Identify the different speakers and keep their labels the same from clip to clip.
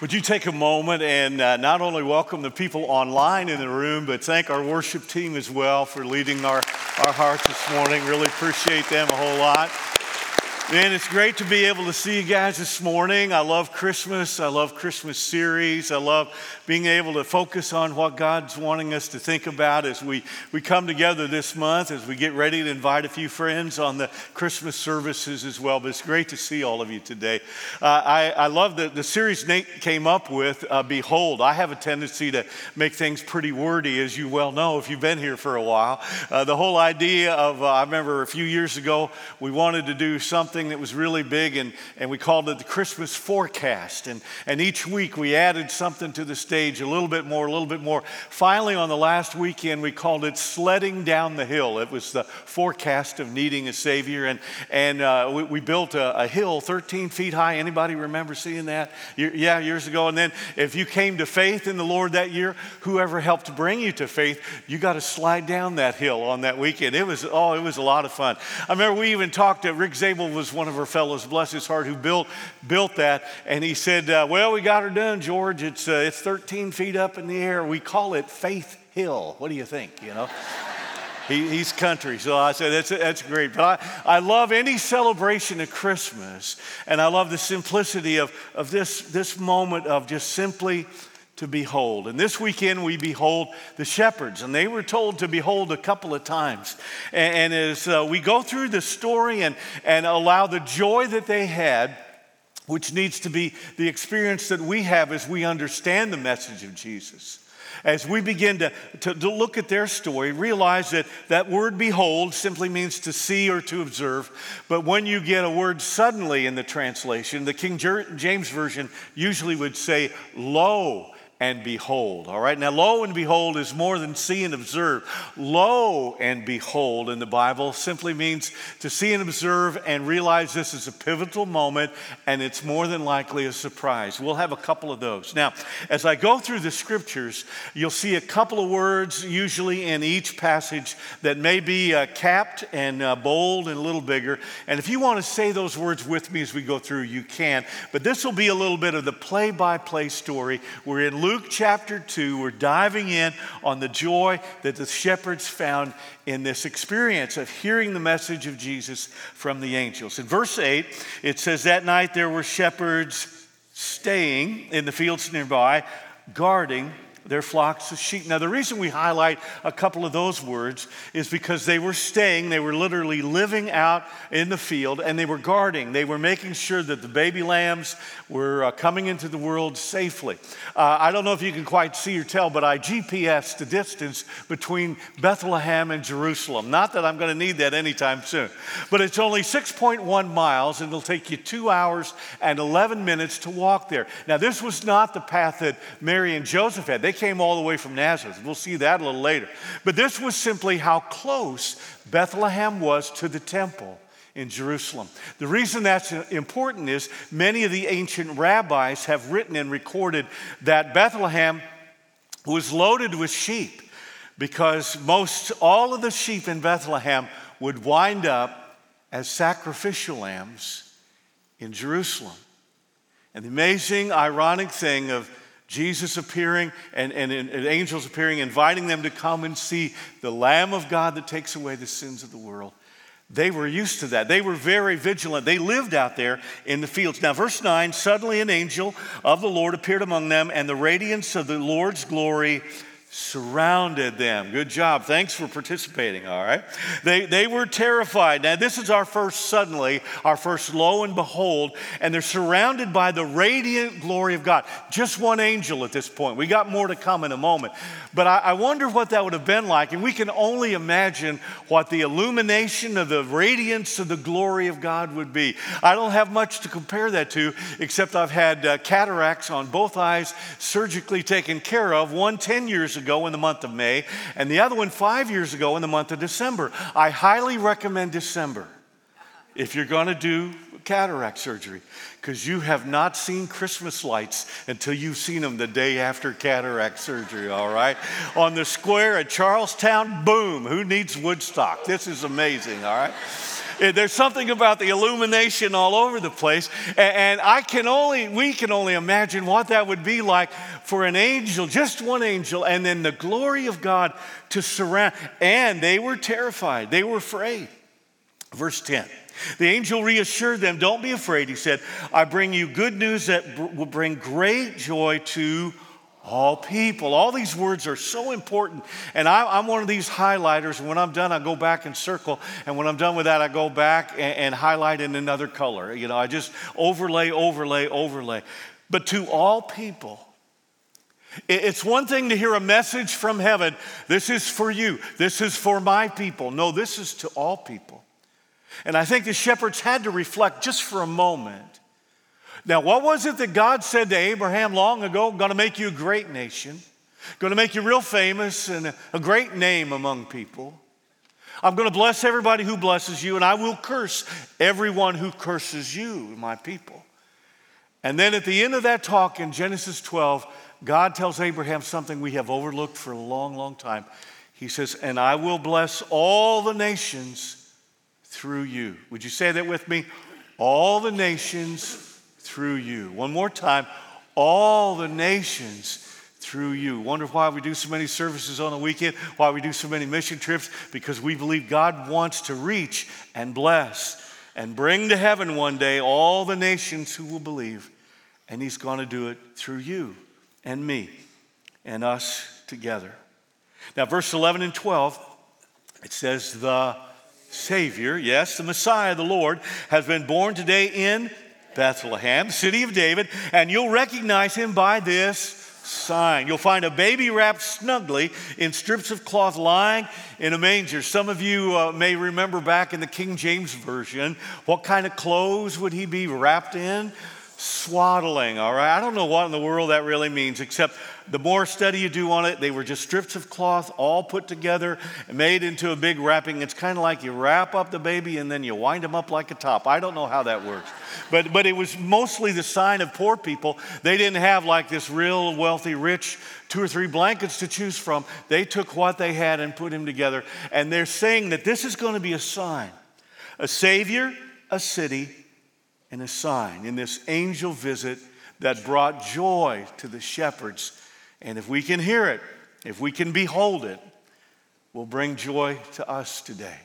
Speaker 1: Would you take a moment and uh, not only welcome the people online in the room, but thank our worship team as well for leading our, our hearts this morning? Really appreciate them a whole lot. Man, it's great to be able to see you guys this morning. I love Christmas. I love Christmas series. I love being able to focus on what God's wanting us to think about as we, we come together this month, as we get ready to invite a few friends on the Christmas services as well. But it's great to see all of you today. Uh, I, I love the, the series Nate came up with, uh, Behold. I have a tendency to make things pretty wordy, as you well know if you've been here for a while. Uh, the whole idea of, uh, I remember a few years ago, we wanted to do something something that was really big, and, and we called it the Christmas forecast. And, and each week we added something to the stage, a little bit more, a little bit more. Finally, on the last weekend, we called it Sledding Down the Hill. It was the forecast of needing a Savior. And, and uh, we, we, built a, a, hill 13 feet high. Anybody remember seeing that? Yeah, years ago. And then if you came to faith in the Lord that year, whoever helped bring you to faith, you got to slide down that hill on that weekend. It was, oh, it was a lot of fun. I remember we even talked to Rick Zabel was was one of her fellows, bless his heart, who built, built that. And he said, uh, Well, we got her done, George. It's, uh, it's 13 feet up in the air. We call it Faith Hill. What do you think? You know? he, he's country. So I said, that's, that's great. But I, I love any celebration of Christmas. And I love the simplicity of, of this, this moment of just simply to behold. And this weekend we behold the shepherds, and they were told to behold a couple of times. And, and as uh, we go through the story and, and allow the joy that they had, which needs to be the experience that we have as we understand the message of Jesus. As we begin to, to, to, look at their story, realize that that word behold simply means to see or to observe. But when you get a word suddenly in the translation, the King James Version usually would say, lo and behold. All right, now lo and behold is more than see and observe. Lo and behold in the Bible simply means to see and observe and realize this is a pivotal moment and it's more than likely a surprise. We'll have a couple of those. Now, as I go through the scriptures, you'll see a couple of words usually in each passage that may be uh, capped and uh, bold and a little bigger. And if you want to say those words with me as we go through, you can. But this will be a little bit of the play by play story. We're in Luke chapter 2, we're diving in on the joy that the shepherds found in this experience of hearing the message of Jesus from the angels. In verse 8, it says, That night there were shepherds staying in the fields nearby, guarding their flocks of sheep. Now, the reason we highlight a couple of those words is because they were staying, they were literally living out in the field, and they were guarding. They were making sure that the baby lambs were uh, coming into the world safely. Uh, I don't know if you can quite see or tell, but I GPS the distance between Bethlehem and Jerusalem. Not that I'm going to need that anytime soon, but it's only 6.1 miles, and it'll take you two hours and 11 minutes to walk there. Now, this was not the path that Mary and Joseph had. They came all the way from Nazareth. We'll see that a little later. But this was simply how close Bethlehem was to the temple in Jerusalem. The reason that's important is many of the ancient rabbis have written and recorded that Bethlehem was loaded with sheep because most all of the sheep in Bethlehem would wind up as sacrificial lambs in Jerusalem. And the amazing, ironic thing of Jesus appearing and, and, and, angels appearing, inviting them to come and see the Lamb of God that takes away the sins of the world. They were used to that. They were very vigilant. They lived out there in the fields. Now, verse 9 suddenly an angel of the Lord appeared among them, and the radiance of the Lord's glory surrounded them. Good job. Thanks for participating, all right? They, they were terrified. Now, this is our first suddenly, our first lo and behold, and they're surrounded by the radiant glory of God. Just one angel at this point. We got more to come in a moment. But I, I wonder what that would have been like, and we can only imagine what the illumination of the radiance of the glory of God would be. I don't have much to compare that to, except I've had uh, cataracts on both eyes surgically taken care of, one 10 years ago in the month of May, and the other one five years ago in the month of December. I highly recommend December if you're going to do cataract surgery because you have not seen Christmas lights until you've seen them the day after cataract surgery, all right? On the square at Charlestown, boom, who needs Woodstock? This is amazing, all right? Eh, there's something about the illumination all over the place. And I can only, we can only imagine what that would be like for an angel, just one angel, and then the glory of God to surround. And they were terrified, they were afraid. Verse 10. The angel reassured them, Don't be afraid. He said, I bring you good news that will bring great joy to all people. All these words are so important. And I, am one of these highlighters. When I'm done, I go back and circle. And when I'm done with that, I go back and, and highlight in another color. You know, I just overlay, overlay, overlay. But to all people, it's one thing to hear a message from heaven. This is for you. This is for my people. No, this is to all people. And I think the shepherds had to reflect just for a moment now, what was it that God said to Abraham long ago? I'm going to make you a great nation, going to make you real famous and a great name among people. I'm going to bless everybody who blesses you, and I will curse everyone who curses you, my people. And then at the end of that talk in Genesis 12, God tells Abraham something we have overlooked for a long, long time. He says, And I will bless all the nations through you. Would you say that with me? All the nations through you. One more time, all the nations through you. Wonder why we do so many services on the weekend, why we do so many mission trips, because we believe God wants to reach and bless and bring to heaven one day all the nations who will believe. And He's going to do it through you and me and us together. Now, verse 11 and 12, it says, The Savior, yes, the Messiah, the Lord, has been born today in Bethlehem, city of David, and you'll recognize him by this sign. You'll find a baby wrapped snugly in strips of cloth lying in a manger. Some of you uh, may remember back in the King James Version, what kind of clothes would he be wrapped in? Swaddling, all right? I don't know what in the world that really means, except the more study you do on it, they were just strips of cloth all put together and made into a big wrapping. It's kind of like you wrap up the baby and then you wind them up like a top. I don't know how that works. But, but it was mostly the sign of poor people. They didn't have like this real wealthy, rich two or three blankets to choose from. They took what they had and put them together. And they're saying that this is going to be a sign a savior, a city, and a sign in this angel visit that brought joy to the shepherds and if we can hear it, if we can behold it, will bring joy to us today.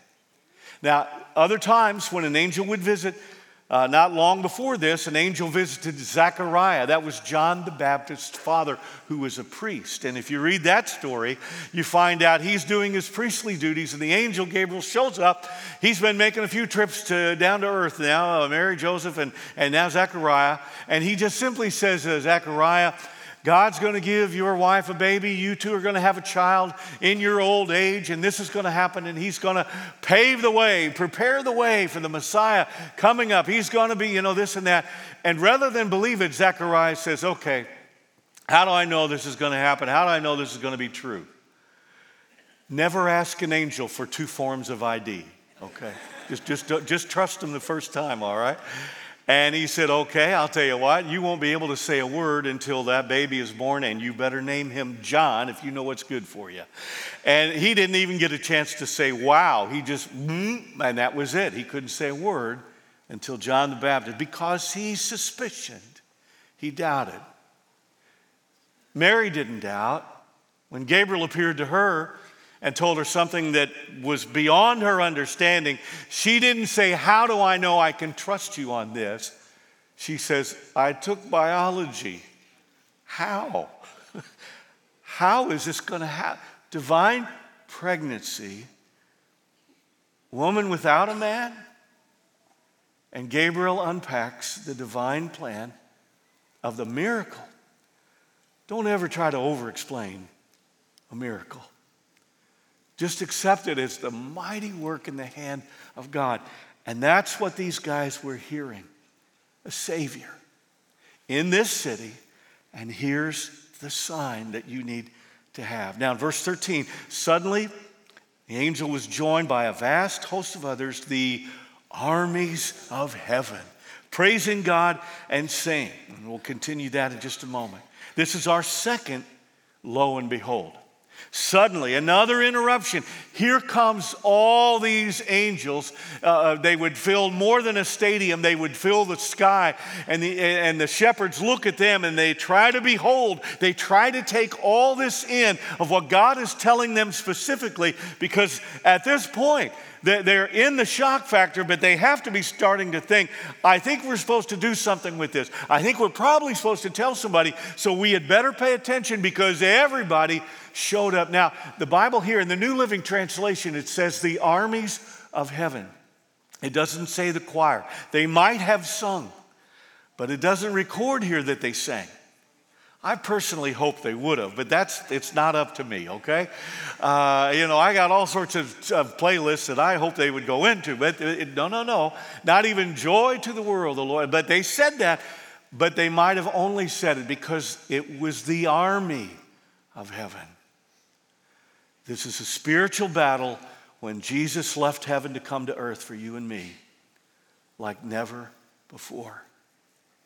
Speaker 1: Now, other times when an angel would visit, uh, not long before this, an angel visited Zechariah. That was John the Baptist's father, who was a priest. And if you read that story, you find out he's doing his priestly duties, and the angel Gabriel shows up. He's been making a few trips to down to earth now, uh, Mary, Joseph, and, and now Zechariah. And he just simply says, uh, Zechariah, God's going to give your wife a baby. You two are going to have a child in your old age, and this is going to happen, and He's going to pave the way, prepare the way for the Messiah coming up. He's going to be, you know, this and that. And rather than believe it, Zechariah says, okay, how do I know this is going to happen? How do I know this is going to be true? Never ask an angel for two forms of ID, okay? Just, just, just trust him the first time, all right? And he said, Okay, I'll tell you what, you won't be able to say a word until that baby is born, and you better name him John if you know what's good for you. And he didn't even get a chance to say, Wow. He just, mm, and that was it. He couldn't say a word until John the Baptist because he suspicioned, he doubted. Mary didn't doubt. When Gabriel appeared to her, and told her something that was beyond her understanding. She didn't say, How do I know I can trust you on this? She says, I took biology. How? How is this going to happen? Divine pregnancy, woman without a man? And Gabriel unpacks the divine plan of the miracle. Don't ever try to over explain a miracle. Just accept it as the mighty work in the hand of God. And that's what these guys were hearing a Savior in this city. And here's the sign that you need to have. Now, in verse 13, suddenly the angel was joined by a vast host of others, the armies of heaven, praising God and saying, and we'll continue that in just a moment. This is our second lo and behold. Suddenly, another interruption. Here comes all these angels. Uh, uh, they would fill more than a stadium, they would fill the sky. And the, and the shepherds look at them and they try to behold. They try to take all this in of what God is telling them specifically, because at this point, they're in the shock factor, but they have to be starting to think, I think we're supposed to do something with this. I think we're probably supposed to tell somebody, so we had better pay attention because everybody showed up. Now, the Bible here in the New Living Translation, it says the armies of heaven. It doesn't say the choir. They might have sung, but it doesn't record here that they sang. I personally hope they would have, but that's it's not up to me, okay? Uh, you know, I got all sorts of, of, playlists that I hope they would go into, but it, no, no, no, not even joy to the world, the Lord. But they said that, but they might have only said it because it was the army of heaven. This is a spiritual battle when Jesus left heaven to come to earth for you and me, like never before.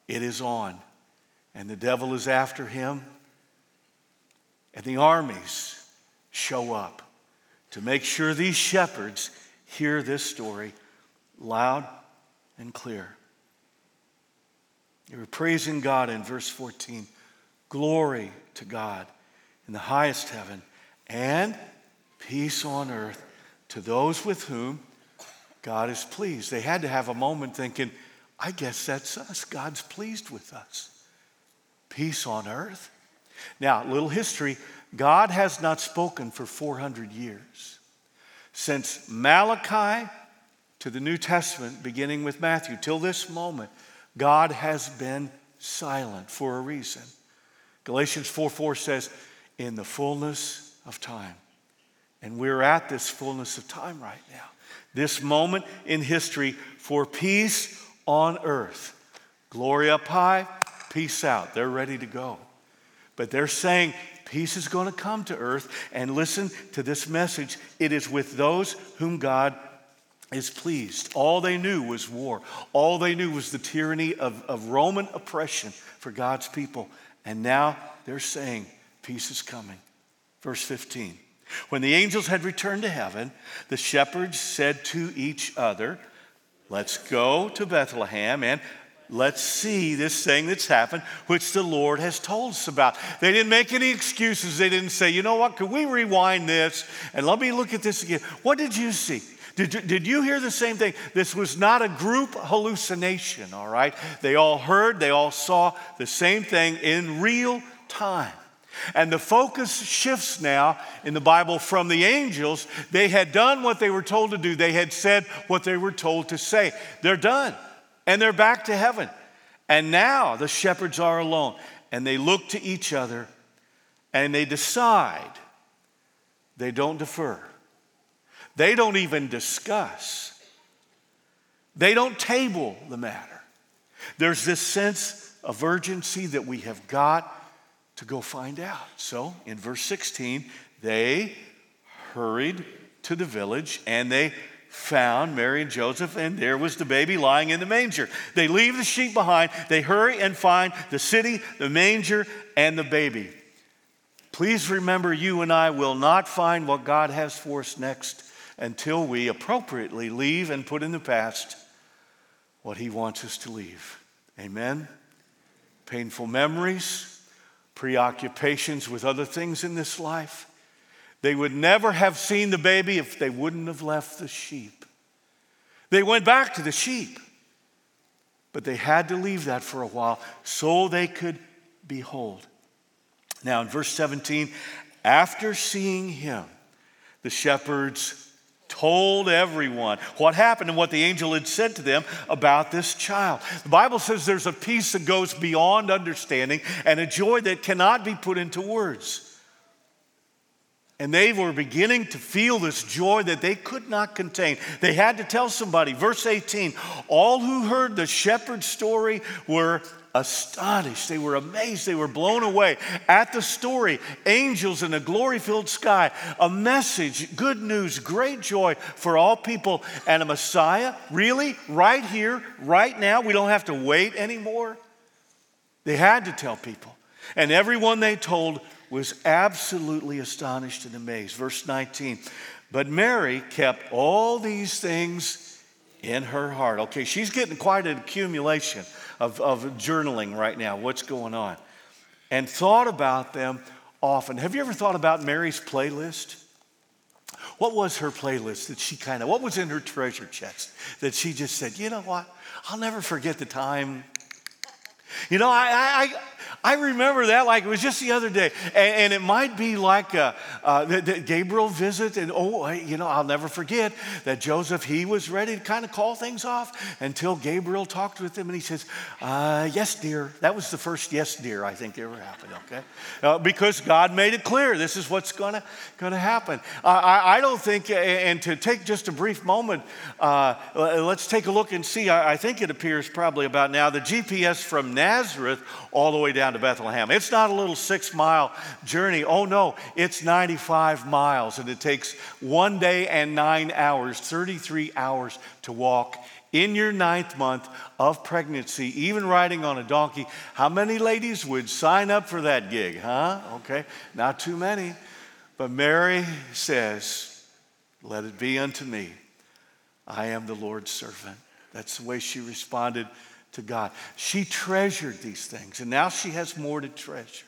Speaker 1: It is on and the devil is after him. And the armies show up to make sure these shepherds hear this story loud and clear. They were praising God in verse 14 Glory to God in the highest heaven, and peace on earth to those with whom God is pleased. They had to have a moment thinking, I guess that's us. God's pleased with us peace on earth. Now, little history God has not spoken for 400 years. Since Malachi to the New Testament, beginning with Matthew, till this moment, God has been silent for a reason. Galatians 4 4 says, in the fullness of time. And we're at this fullness of time right now. This moment in history for peace on earth. Glory up high, peace out. They're ready to go. But they're saying peace is going to come to earth. And listen to this message it is with those whom God is pleased. All they knew was war, all they knew was the tyranny of, of Roman oppression for God's people. And now they're saying peace is coming. Verse 15. When the angels had returned to heaven, the shepherds said to each other, Let's go to Bethlehem and Let's see this thing that's happened, which the Lord has told us about. They didn't make any excuses. They didn't say, you know what, could we rewind this and let me look at this again? What did you see? Did you, did you hear the same thing? This was not a group hallucination, all right? They all heard, they all saw the same thing in real time. And the focus shifts now in the Bible from the angels. They had done what they were told to do, they had said what they were told to say. They're done and they're back to heaven. And now the shepherds are alone and they look to each other and they decide. They don't defer. They don't even discuss. They don't table the matter. There's this sense of urgency that we have got to go find out. So in verse 16, they hurried to the village and they found Mary and Joseph, and there was the baby lying in the manger. They leave the sheep behind, they hurry and find the city, the manger, and the baby. Please remember, you and I will not find what God has for us next until we appropriately leave and put in the past what He wants us to leave. Amen? Painful memories, preoccupations with other things in this life they would never have seen the baby if they wouldn't have left the sheep. They went back to the sheep, but they had to leave that for a while so they could behold. Now, in verse 17, after seeing him, the shepherds told everyone what happened and what the angel had said to them about this child. The Bible says there's a peace that goes beyond understanding and a joy that cannot be put into words. And they were beginning to feel this joy that they could not contain. They had to tell somebody. Verse 18 All who heard the shepherd's story were astonished. They were amazed. They were blown away at the story. Angels in a glory filled sky, a message, good news, great joy for all people, and a Messiah. Really? Right here, right now? We don't have to wait anymore. They had to tell people. And everyone they told was absolutely astonished and amazed. Verse 19. But Mary kept all these things in her heart. Okay, she's getting quite an accumulation of, of journaling right now, what's going on, and thought about them often. Have you ever thought about Mary's playlist? What was her playlist that she kind of, what was in her treasure chest that she just said, you know what? I'll never forget the time. You know, I, I, I remember that like it was just the other day. And, and it might be like a, uh, the Gabriel visit. And oh, you know, I'll never forget that Joseph, he was ready to kind of call things off until Gabriel talked with him and he says, uh, Yes, dear. That was the first yes, dear, I think ever happened, okay? Uh, because God made it clear this is what's to gonna happen. I, I, don't think, and to take just a brief moment, uh, let's take a look and see. I, I think it appears probably about now the GPS from Nazareth all the way down to Bethlehem. It's not a little six mile journey. Oh no, it's 95 miles and it takes one day and nine hours, 33 hours to walk in your ninth month of pregnancy, even riding on a donkey. How many ladies would sign up for that gig, huh? Okay, not too many. But Mary says, Let it be unto me. I am the Lord's servant. That's the way she responded to God. She treasured these things, and now she has more to treasure.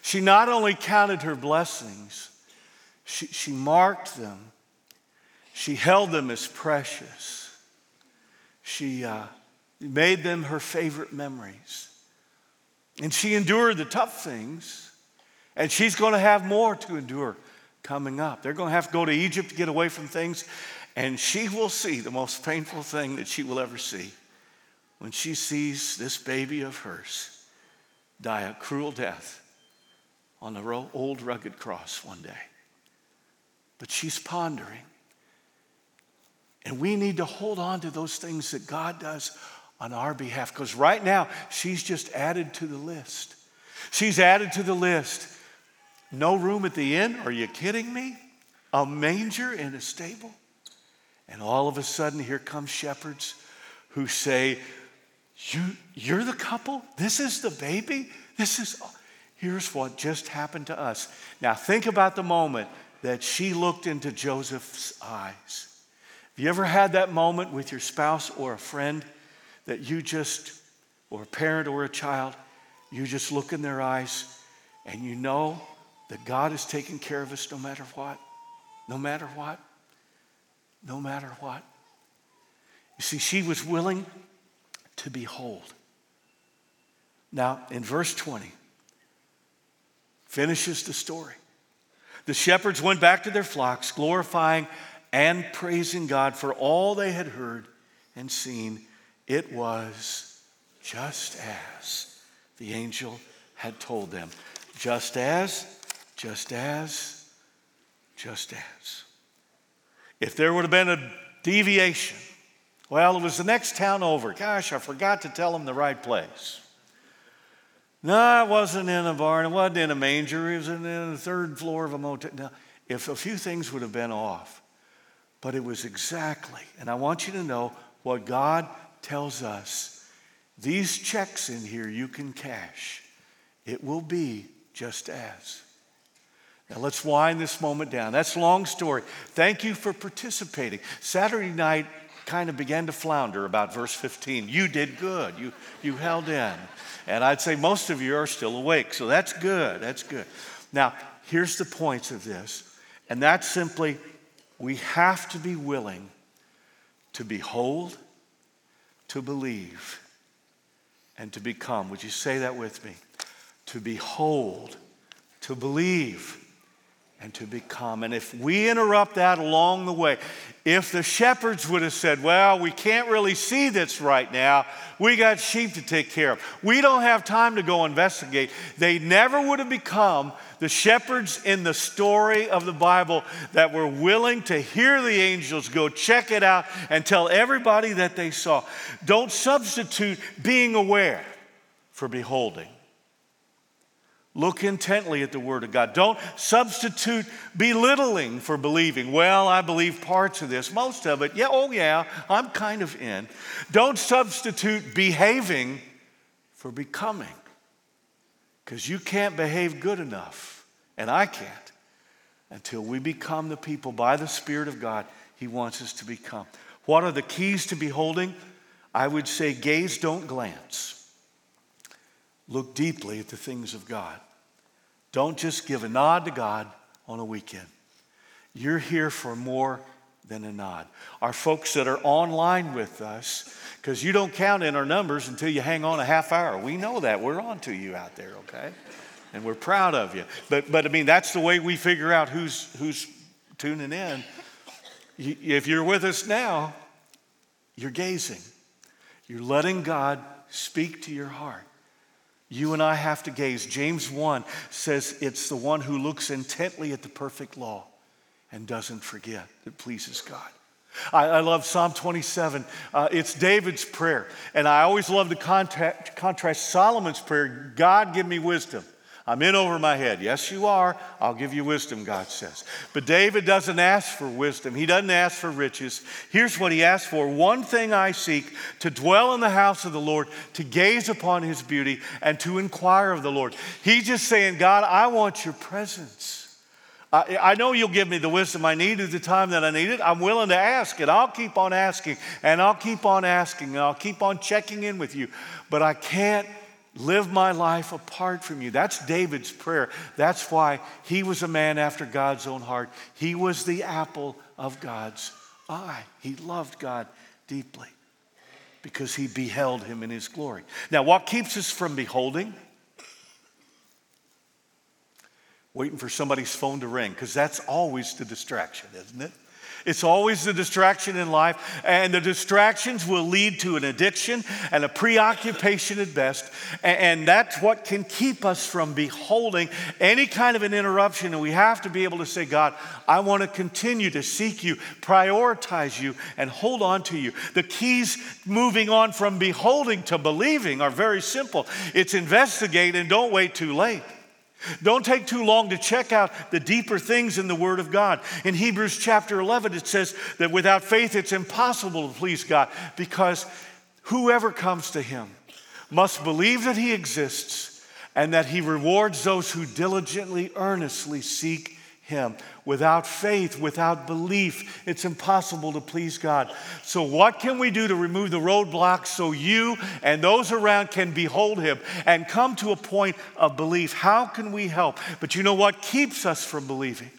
Speaker 1: She not only counted her blessings, she, she marked them, she held them as precious. She uh, made them her favorite memories. And she endured the tough things, and she's going to have more to endure coming up. They're going to have to go to Egypt to get away from things, and she will see the most painful thing that she will ever see when she sees this baby of hers die a cruel death on the old rugged cross one day. But she's pondering. And we need to hold on to those things that God does on our behalf because right now she's just added to the list. She's added to the list. No room at the inn? Are you kidding me? A manger in a stable? And all of a sudden, here come shepherds who say, you, you're the couple? This is the baby? This is, here's what just happened to us. Now, think about the moment that she looked into Joseph's eyes. Have you ever had that moment with your spouse or a friend that you just, or a parent or a child, you just look in their eyes and you know that God is taking care of us no matter what? No matter what? No matter what? You see, she was willing to behold. Now, in verse 20, finishes the story. The shepherds went back to their flocks, glorifying and praising God for all they had heard and seen. It was just as the angel had told them. Just as, just as, just as. If there would have been a deviation, well, it was the next town over. Gosh, I forgot to tell him the right place. No, it wasn't in a barn. It wasn't in a manger. It was in the third floor of a motel. Now, if a few things would have been off, but it was exactly, and I want you to know what God tells us. These checks in here you can cash. It will be just as. Now let's wind this moment down. That's a long story. Thank you for participating. Saturday night kind of began to flounder about verse 15. You did good. You, you held in. And I'd say most of you are still awake. So that's good. That's good. Now, here's the points of this. And that's simply we have to be willing to behold, to believe, and to become. Would you say that with me? To behold, to believe, and to become. And if we interrupt that along the way, if the shepherds would have said, Well, we can't really see this right now, we got sheep to take care of, we don't have time to go investigate, they never would have become the shepherds in the story of the Bible that were willing to hear the angels go check it out and tell everybody that they saw. Don't substitute being aware for beholding. Look intently at the Word of God. Don't substitute belittling for believing. Well, I believe parts of this, most of it. Yeah, oh, yeah, I'm kind of in. Don't substitute behaving for becoming. Because you can't behave good enough, and I can't, until we become the people by the Spirit of God He wants us to become. What are the keys to beholding? I would say gaze, don't glance. Look deeply at the things of God. Don't just give a nod to God on a weekend. You're here for more than a nod. Our folks that are online with us, because you don't count in our numbers until you hang on a half hour. We know that. We're on to you out there, okay? And we're proud of you. But, but I mean, that's the way we figure out who's, who's tuning in. If you're with us now, you're gazing. You're letting God speak to your heart. You and I have to gaze. James 1 says it's the one who looks intently at the perfect law and doesn't forget that pleases God. I, I love Psalm 27. Uh, it's David's prayer. And I always love to contact, contrast Solomon's prayer God, give me wisdom. I'm in over my head. Yes, you are. I'll give you wisdom, God says. But David doesn't ask for wisdom. He doesn't ask for riches. Here's what he asks for One thing I seek to dwell in the house of the Lord, to gaze upon his beauty, and to inquire of the Lord. He's just saying, God, I want your presence. I, I know you'll give me the wisdom I need at the time that I need it. I'm willing to ask it. I'll keep on asking, and I'll keep on asking, and I'll keep on checking in with you. But I can't live my life apart from you. That's David's prayer. That's why he was a man after God's own heart. He was the apple of God's eye. He loved God deeply because he beheld him in his glory. Now, what keeps us from beholding? Waiting for somebody's phone to ring, because that's always the distraction, isn't it? It's always the distraction in life, and the distractions will lead to an addiction and a preoccupation at best. And that's what can keep us from beholding any kind of an interruption. And we have to be able to say, God, I want to continue to seek you, prioritize you, and hold on to you. The keys moving on from beholding to believing are very simple it's investigate and don't wait too late. Don't take too long to check out the deeper things in the Word of God. In Hebrews chapter 11, it says that without faith it's impossible to please God because whoever comes to Him must believe that He exists and that He rewards those who diligently, earnestly seek him. Without faith, without belief, it's impossible to please God. So, what can we do to remove the roadblocks so you and those around can behold Him and come to a point of belief? How can we help? But you know what keeps us from believing?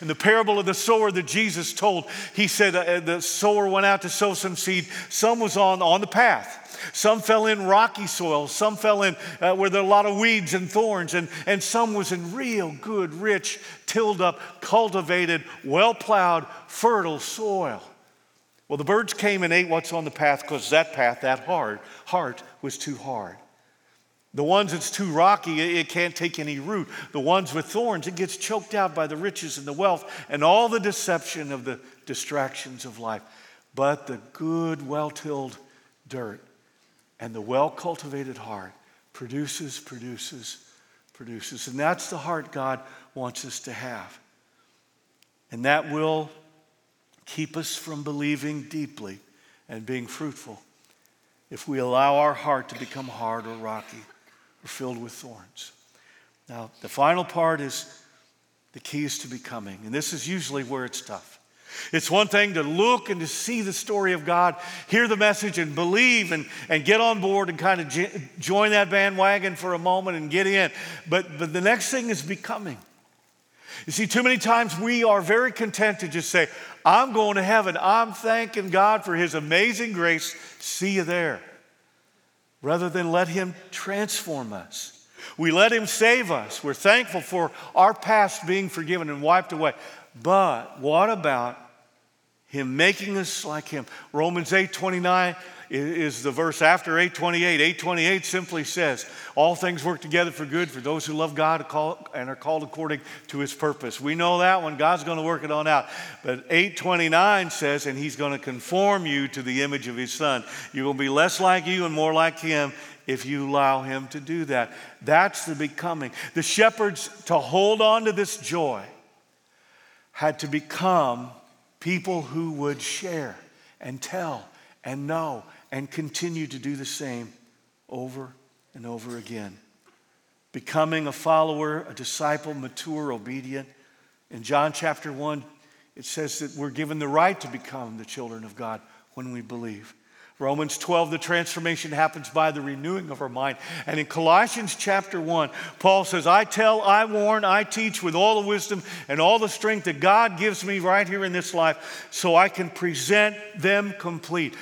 Speaker 1: In the parable of the sower that Jesus told, he said uh, the sower went out to sow some seed. Some was on, on the path. Some fell in rocky soil. Some fell in uh, where there are a lot of weeds and thorns. And, and some was in real good, rich, tilled up, cultivated, well plowed, fertile soil. Well, the birds came and ate what's on the path because that path, that hard, heart was too hard. The ones that's too rocky, it can't take any root. The ones with thorns, it gets choked out by the riches and the wealth and all the deception of the distractions of life. But the good, well tilled dirt and the well cultivated heart produces, produces, produces. And that's the heart God wants us to have. And that will keep us from believing deeply and being fruitful if we allow our heart to become hard or rocky or filled with thorns. Now, the final part is the keys to becoming. And this is usually where it's tough. It's one thing to look and to see the story of God, hear the message and believe and, and get on board and kind of j- join that bandwagon for a moment and get in. But, but the next thing is becoming. You see, too many times we are very content to just say, I'm going to heaven. I'm thanking God for His amazing grace. See you there. Rather than let Him transform us. We let Him save us. We're thankful for our past being forgiven and wiped away. But what about him making us like him. Romans 8 29 is the verse after 828. 828 simply says, All things work together for good for those who love God and are called according to his purpose. We know that one. God's going to work it on out. But 829 says, And he's going to conform you to the image of his son. You're going to be less like you and more like him if you allow him to do that. That's the becoming. The shepherds, to hold on to this joy, had to become people who would share and tell and know and continue to do the same over and over again. becoming a follower, a disciple, mature, obedient. In John chapter 1, it says that we're given the right to become the children of God when we believe. Romans 12, the transformation happens by the renewing of our mind. And in Colossians chapter 1, Paul says, I tell, I warn, I teach with all the wisdom and all the strength that God gives me right here in this life so I can present them complete.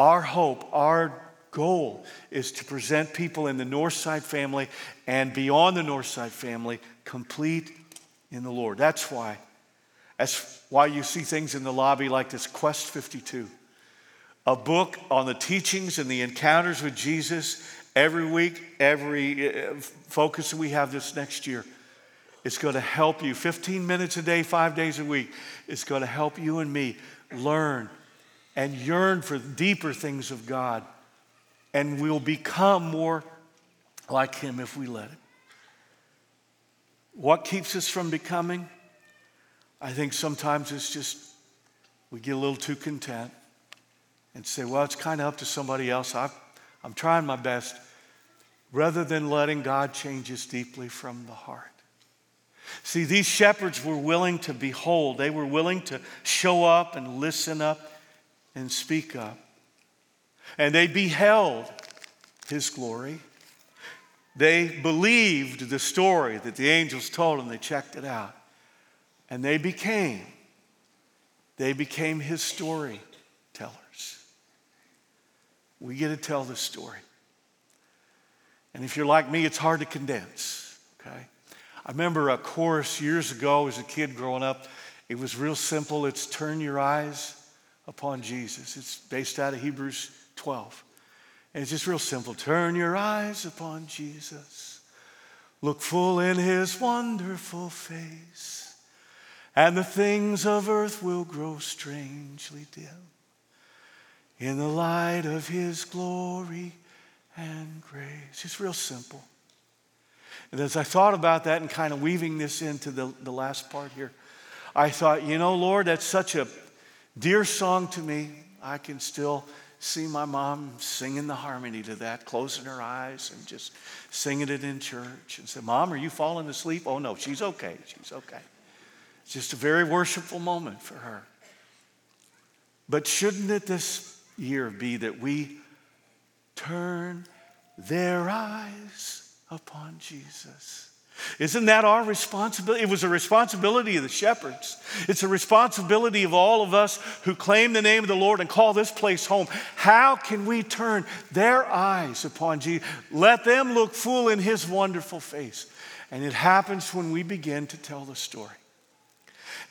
Speaker 1: Our hope, our goal is to present people in the Northside family and beyond the Northside family complete in the Lord. That's why. That's why you see things in the lobby like this Quest 52 a book on the teachings and the encounters with Jesus every week, every uh, focus we have this next year. It's going to help you 15 minutes a day, five days a week. It's going to help you and me learn and yearn for deeper things of God. And we'll become more like Him if we let it. What keeps us from becoming? I think sometimes it's just we get a little too content and say, well, it's kind of up to somebody else. i am trying my best, rather than letting God change us deeply from the heart. See, these shepherds were willing to behold, they were willing to show up and listen up and speak up. And they beheld his glory. They believed the story that the angels told them, they checked it out. And they became, they became his story we get to tell this story. And if you're like me, it's hard to condense, okay? I remember a chorus years ago as a kid growing up. It was real simple. It's turn your eyes upon Jesus. It's based out of Hebrews 12. And it's just real simple. Turn your eyes upon Jesus. Look full in his wonderful face. And the things of earth will grow strangely dim in the light of his glory and grace. It's real simple. And as I thought about that and kind of weaving this into the, the last part here, I thought, you know, Lord, that's such a dear song to me. I can still see my mom singing the harmony to that, closing her eyes and just singing it in church and say, Mom, are you falling asleep? Oh, no, she's okay. She's okay. It's just a very worshipful moment for her. But shouldn't it this year be that we turn their eyes upon Jesus. Isn't that our responsibility? It was a responsibility of the shepherds. It's a responsibility of all of us who claim the name of the Lord and call this place home. How can we turn their eyes upon Jesus? Let them look full in his wonderful face. And it happens when we begin to tell the story.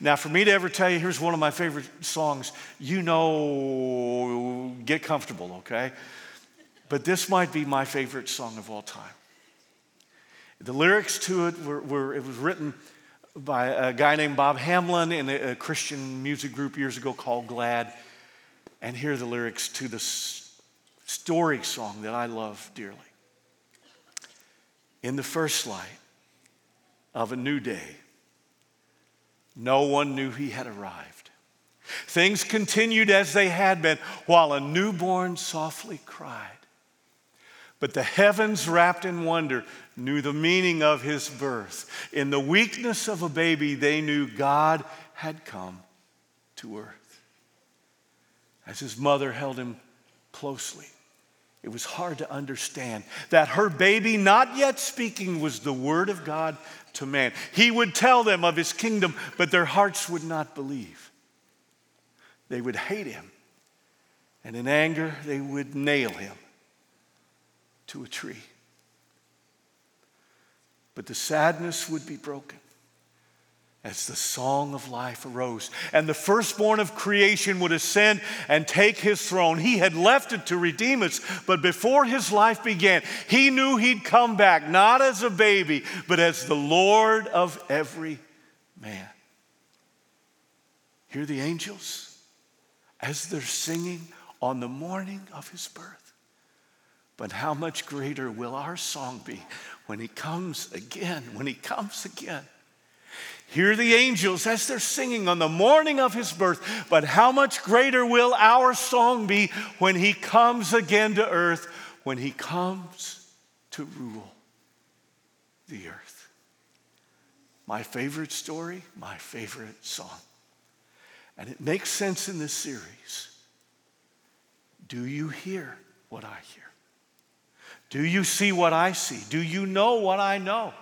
Speaker 1: Now, for me to ever tell you, here's one of my favorite songs. You know, get comfortable, okay? But this might be my favorite song of all time. The lyrics to it were, were it was written by a guy named Bob Hamlin in a, a Christian music group years ago called Glad. And here are the lyrics to the story song that I love dearly. In the first light of a new day, no one knew he had arrived. Things continued as they had been while a newborn softly cried. But the heavens, wrapped in wonder, knew the meaning of his birth. In the weakness of a baby, they knew God had come to earth. As his mother held him closely, it was hard to understand that her baby, not yet speaking, was the word of God to man. He would tell them of his kingdom, but their hearts would not believe. They would hate him, and in anger, they would nail him to a tree. But the sadness would be broken as the song of life arose. And the firstborn of creation would ascend and take his throne. He had left it to redeem us, but before his life began, he knew he'd come back, not as a baby, but as the Lord of every man. Hear the angels as they're singing on the morning of his birth. But how much greater will our song be when he comes again, when he comes again? Hear the angels as they're singing on the morning of his birth. But how much greater will our song be when he comes again to earth, when he comes to rule? the earth. My favorite story, my favorite song. And it makes sense in this series. Do you hear what I hear? Do you see what I see? Do you know what I know?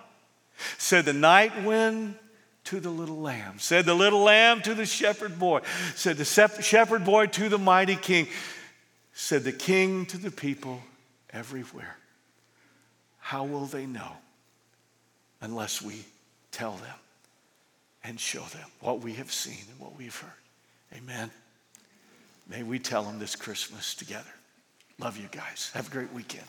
Speaker 1: Said the night wind to the little lamb. Said the little lamb to the shepherd boy. Said the shepherd boy to the mighty king. Said the king to the people everywhere. How will they know unless we tell them and show them what we have seen and what we've heard? Amen. May we tell them this Christmas together. Love you guys. Have a great weekend.